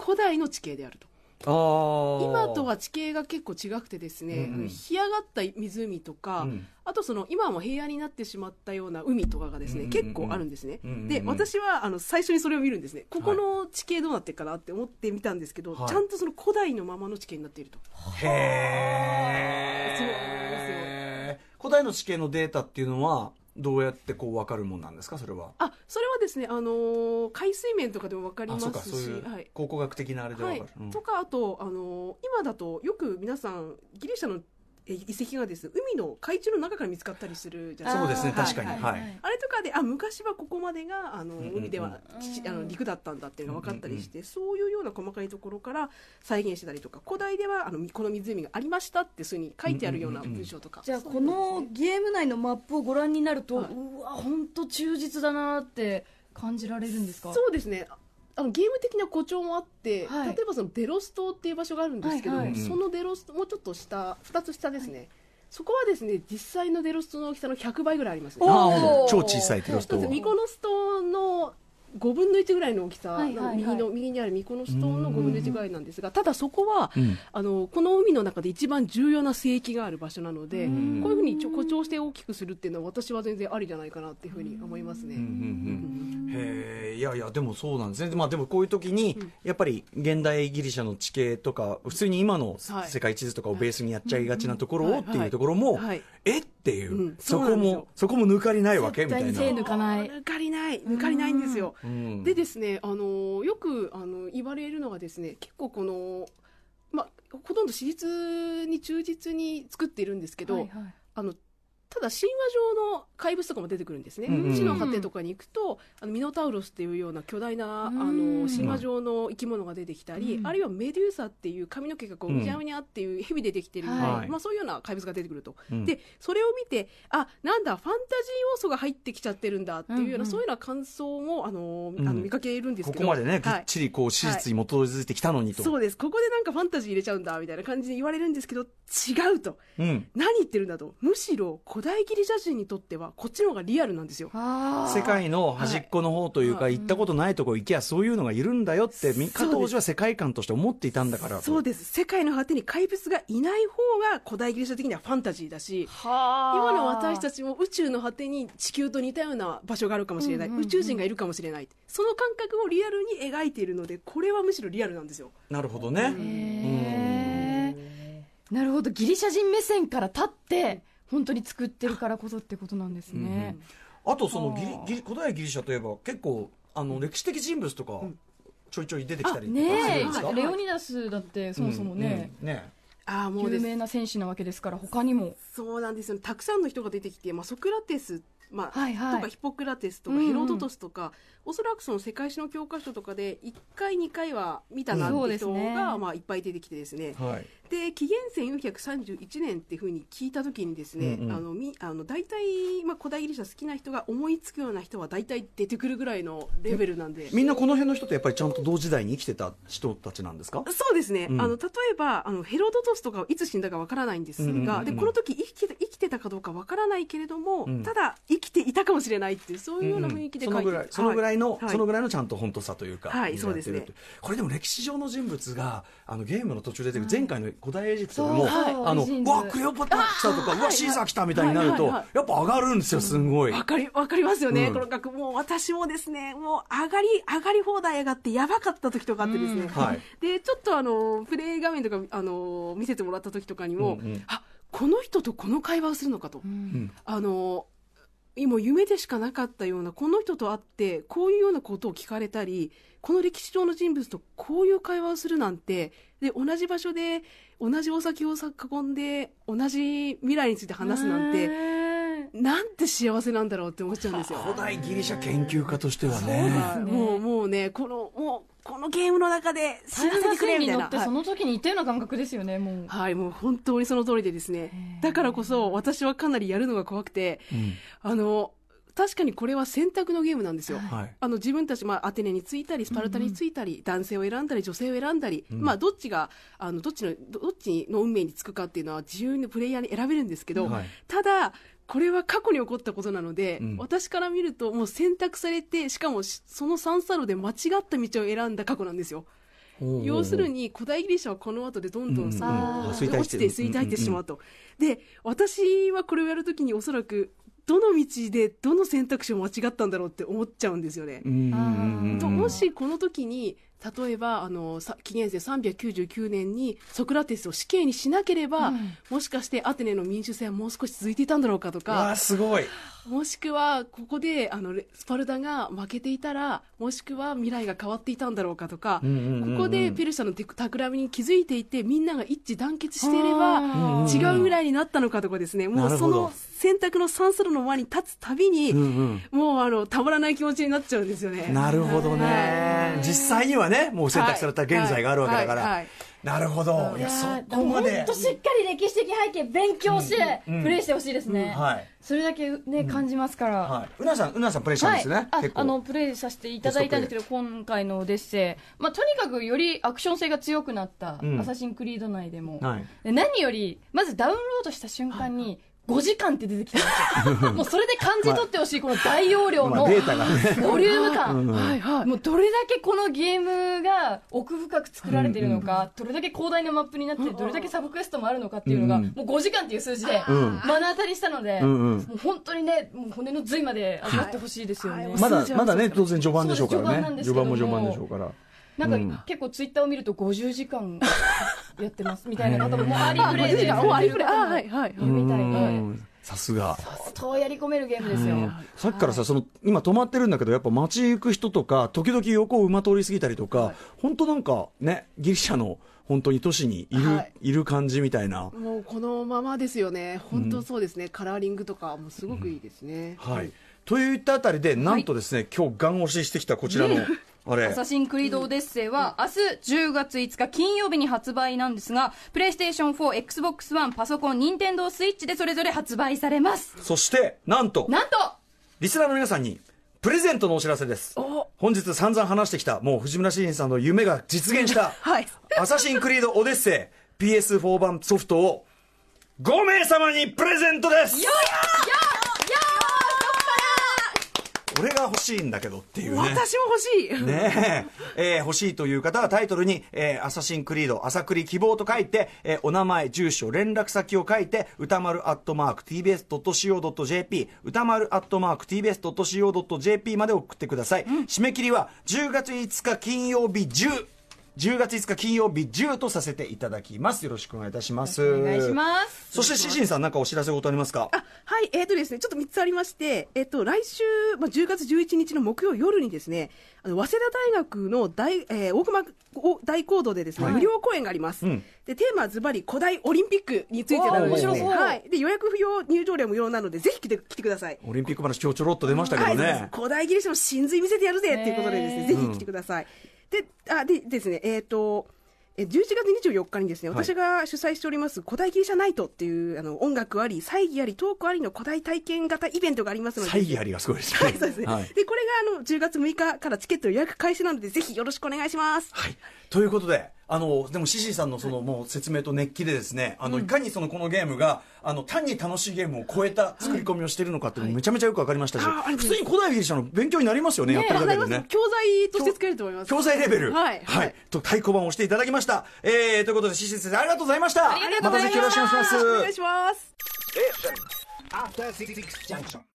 古代の地形であると。今とは地形が結構違くてですね、うんうん。干上がった湖とか、うん。あとその今はもう平野になってしまったような海とかがですね、うんうんうん。結構あるんですね、うんうんうん。で私はあの最初にそれを見るんですね。ここの地形どうなってるかなって思ってみたんですけど、はい。ちゃんとその古代のままの地形になっていると。そうなんへー古代の地形のデータっていうのは、どうやってこう分かるもんなんですか、それは。あそれはですね、あのー海水面とかでも分かりあ、ますそうか、そういうしはい考古学的なあれではかる。うんとかあと、あのー今だとよく皆さんギリシャのえ遺跡がですね海の海中の中から見つかったりするじゃないそうですね、か確かに。はい。はい。あれとかであ昔はここまでがあのんうん海では、きあの陸だったんだっていうのが分かったりして、そういうような細かいところから再現してたりとか古代ではあのこの湖がありましたってそういうふうに書いてあるような文章とか、じゃあこのゲーム内のマップをご覧になると、はいうわ本当忠実だなって感じられるんですか？そうですねあのゲーム的な誇張もあって、はい。例えばそのデロス島っていう場所があるんですけど、はいはい。そのデロスもうちょっと下2つ下ですね、そこはですね実際のデロス島の大きさの100倍ぐらいありますね。超小さいテロストまずミコノス島の5分の1ぐらいの大きさ、はいはいはい。右の右にあるミコノス島の5分の1ぐらいなんですがただそこは、うん。あのこの海の中で一番重要な聖域がある場所なので、ん。こういうふうにちょ誇張して大きくするっていうのは私は全然ありじゃないかなっていうふうに思いますね。うんうんうんへえいやいやでもそうなんですね。まあでもこういう時にやっぱり現代ギリシャの地形とか普通に今のはい世界地図とかをベースにやっちゃいがちなところはい。をっていうところもはい。えっていう、うん。そこそうなんですよ。もそこも抜かりないわけみたいな。絶対に手抜かない。抜かりない。抜かりないんですよ。うん。でですね、あのよくあの言われるのがですね結構この、まあ、ほとんど史実に忠実に作っているんですけど、はいはい。あのただ神話上の怪物とかも出てくるんですね、うんうん地の果てとかに行くとあのミノタウロスっていうような巨大なあうん。の神話上の生き物が出てきたり、うん。あるいはメデューサっていう髪の毛がこううにゃうにゃっていう蛇でできてるはい。まあ、そういうような怪物が出てくると、うん。でそれを見てあなんだファンタジー要素が入ってきちゃってるんだっていうような、そういうような感想もあの、うん。あの見かけるんですけど。ここまでね、ぎはい。っちりこう史実に基づいてきたのにと、そうです。ここでなんかファンタジー入れちゃうんだみたいな感じで言われるんですけど違うと。うん、何言ってるんだと。むしろ古代ギリシャ人にとってはこっちの方がリアルなんですよ。世界の端っこの方というか、はい。行ったことないとこ行きゃそういうのがいるんだよって、み加藤氏は世界観として思っていたんだからとそうです。世界の果てに怪物がいない方が古代ギリシャ的にはファンタジーだしは今の私たちも宇宙の果てに地球と似たような場所があるかもしれない、うんうんうん。宇宙人がいるかもしれない。その感覚をリアルに描いているのでこれはむしろリアルなんですよ。なるほどね、へー。なるほど。ギリシャ人目線から立って本当に作ってるからこそってことなんですね、あとそのギリギリ古代ギリシャといえば結構あの歴史的人物とかちょいちょい出てきたりとかすねるんですか、えレオニダスだってそもそもね、うん。うんね。ああもう有名な戦士なわけですから他にも。そうなんですよ。たくさんの人が出てきて、まあ、ソクラテス、まあはいはい。とかヒポクラテスとかうんうん。ヘロドトスとか、おそらくその世界史の教科書とかで1回2回は見たなって人そうですね。が、まあ、いっぱい出てきてですね。はい。で紀元前431年っていうふうに聞いた時にですね、うんうん。あのみあの大体、まあ、古代ギリシャ好きな人が思いつくような人は大体出てくるぐらいのレベルなんで。みんなこの辺の人ってやっぱりちゃんと同時代に生きてた人たちなんですか？そうですね、うん。あの例えばあのヘロドトスとかはいつ死んだかわからないんですが、うんうんうん。うんでこの時生きて生きてたかどうかわからないけれども、うん。ただ生きていたかもしれないっていうそういうような雰囲気で書いてそのぐらいそのぐらいの、はい。そのぐらいのちゃんと本当さというか、はいそうですね。これでも歴史上の人物があのゲームの途中で出てくる前回の古代エジプトでも、はい。あのわクレオパトラ来たとかうわシーザー来たみたいになると、はいはいはい。やっぱ上がるんですよすんごい、わかりわかりますよね、うん。この額もう私もですねもう上がり上がり放題上がってやばかった時とかあってですね、うん。はい。でちょっとあのプレイ画面とかあの見せてもらった時とかにも、うんうん。あこの人とこの会話をするのかと、うん。あの今夢でしかなかったようなこの人と会ってこういうようなことを聞かれたりこの歴史上の人物とこういう会話をするなんてで同じ場所で同じお酒をさ囲んで同じ未来について話すなんててなんて幸せなんだろうって思っちゃうんですよ。古代ギリシャ研究家としてははいねもうもうねこのもうこのゲームの中でタ幸せてくれみたいな。に乗ってそはい。の時にいたような感覚ですよねもう。はい、もう本当にその通りでですね。だからこそ私はかなりやるのが怖くて、うん。あの、確かにこれは選択のゲームなんですよ。はい。あの自分たち、まあ、アテネについたりスパルタについたり、男性を選んだり女性を選んだり、まあ、どっちがあのどっちのどどっちの運命につくかっていうのは自由にプレイヤーに選べるんですけど、はい。ただこれは過去に起こったことなので、うん。私から見るともう選択されてしかもしその三差路で間違った道を選んだ過去なんですよ。要するに古代ギリシャはこの後でどんどんその、落ちて衰退してしまうと、で私はこれをやるときにおそらくどの道でどの選択肢を間違ったんだろうって思っちゃうんですよね。もしこの時に例えばあのさ紀元前399年にソクラテスを死刑にしなければ、うん。もしかしてアテネの民主制はもう少し続いていたんだろうかとか。ーすごいもしくはここであのレスパルタが負けていたらもしくは未来が変わっていたんだろうかとか、うんうんうんうんここでペルシャのテク企みに気づいていてみんなが一致団結していれば違う未来になったのかとかですね。もうその選択の三ス路の輪に立つたびに、うんうん。もうあのたまらない気持ちになっちゃうんですよね。なるほどね、はい。実際にはねもう選択された現在があるわけだから、はいはいはいなるほど。いやそーこまで。本当しっかり歴史的背景勉強してプレイしてほしいですね、はい。それだけね感じますから、はい。うなさんうなさんプレイしたんですね、はい、あのプレイさせていただいたんですけど今回のオデッセイ、まあ、とにかくよりアクション性が強くなった、うん。アサシンクリード内でも、はい。で何よりまずダウンロードした瞬間に、5時間って出てきたんですよ。もうそれで感じ取ってほしい、この大容量のまあデータがね。ボリューム感。はいはい。もうどれだけこのゲームが奥深く作られてるのか、どれだけ広大なマップになって、どれだけサブクエストもあるのかっていうのが、うん。もう5時間っていう数字でん。目の当たりしたので、もう本当にね、もう骨の髄まで味わってほしいですよね。はい。まだまだね当然序盤でしょうからね。ですけども。序盤も序盤でしょうから。なんか、うん。結構ツイッターを見ると50時間やってますみたいな方ももうアリプレイでおありふれあはいはいみたいでうんさすが相当やり込めるゲームですよ、さっきからさ、その今止まってるんだけど、やっぱ街行く人とか、時々横を馬通り過ぎたりとか、本当なんかね、ギリシャの本当に都市にいる、はい。い、る感じみたいな。もうこのままですよね。本当そうですね、カラーリングとかもすごくいいですね、はい。といったあたりで、なんとですね、今日ガン押ししてきたこちらの、ア。サシンクリードオデッセイは明日10月5日金曜日に発売なんですが、プレイステーション4、Xbox One、パソコン、ニンテンドースイッチでそれぞれ発売されます。そして、なんと、なんとリスナーの皆さんに、プレゼントのお知らせです。本日散々話してきた、もう藤村新司さんの夢が実現した、はいアサシンクリードオデッセイ PS4 版ソフトを5名様にプレゼントです俺が欲しいんだけどっていうね。私も欲しい、ねええー欲しいという方はタイトルに、えーアサシンクリード、アサクリ希望と書いて、えーお名前、住所、連絡先を書いて、歌丸アットマーク tbs.co.jp、歌丸アットマーク tbs.co.jp まで送ってください。締め切りは10月5日金曜日10。10月5日金曜日10とさせていただきます。よろしくお願いいたします。お願いしますそして、シシンさん、なんかお知らせ事ありますか？あはい、えーとですね、ちょっと3つありまして、えっ、と、来週、まあ、10月11日の木曜夜にですね、あの早稲田大学の大、えー大熊お大講堂でですね、はい無料講演があります。うんで、テーマはズバリ古代オリンピックについてなのでですね、おー面白そうはい。で、予約不要、入場料無料なので、ぜひ来て、来てください。オリンピック話今日ちょろっと出ましたけはい、どね。そうです古代ギリシャの真髄見せてやるぜっていうことでですね、ぜひ来てください。で、あ、でですね、えっ、と、え11月24日にですね、はい私が主催しております古代ギリシャナイトっていうあの音楽あり、祭儀あり、トークありの古代体験型イベントがありますので、祭儀ありがすごいですね。はい、そうですね。はいで、これがあの10月6日からチケット予約開始なので、ぜひよろしくお願いします。はい。ということで、あの、でも、シシーさんのその、もう説明と熱気でですね、あの、いかにその、このゲームが、あの、単に楽しいゲームを超えた作り込みをしているのかっていうのもめちゃめちゃよくわかりましたし、普通に古代ギリシャの勉強になりますよね、やってるだけでね。教材として使えると思います。教材レベル。はいはいと、太鼓判を押していただきました。えー、ということで、シシー先生、ありがとうございました。ありがとうございましたたぜひよろしくお願いします。お願いします。After Six Junction.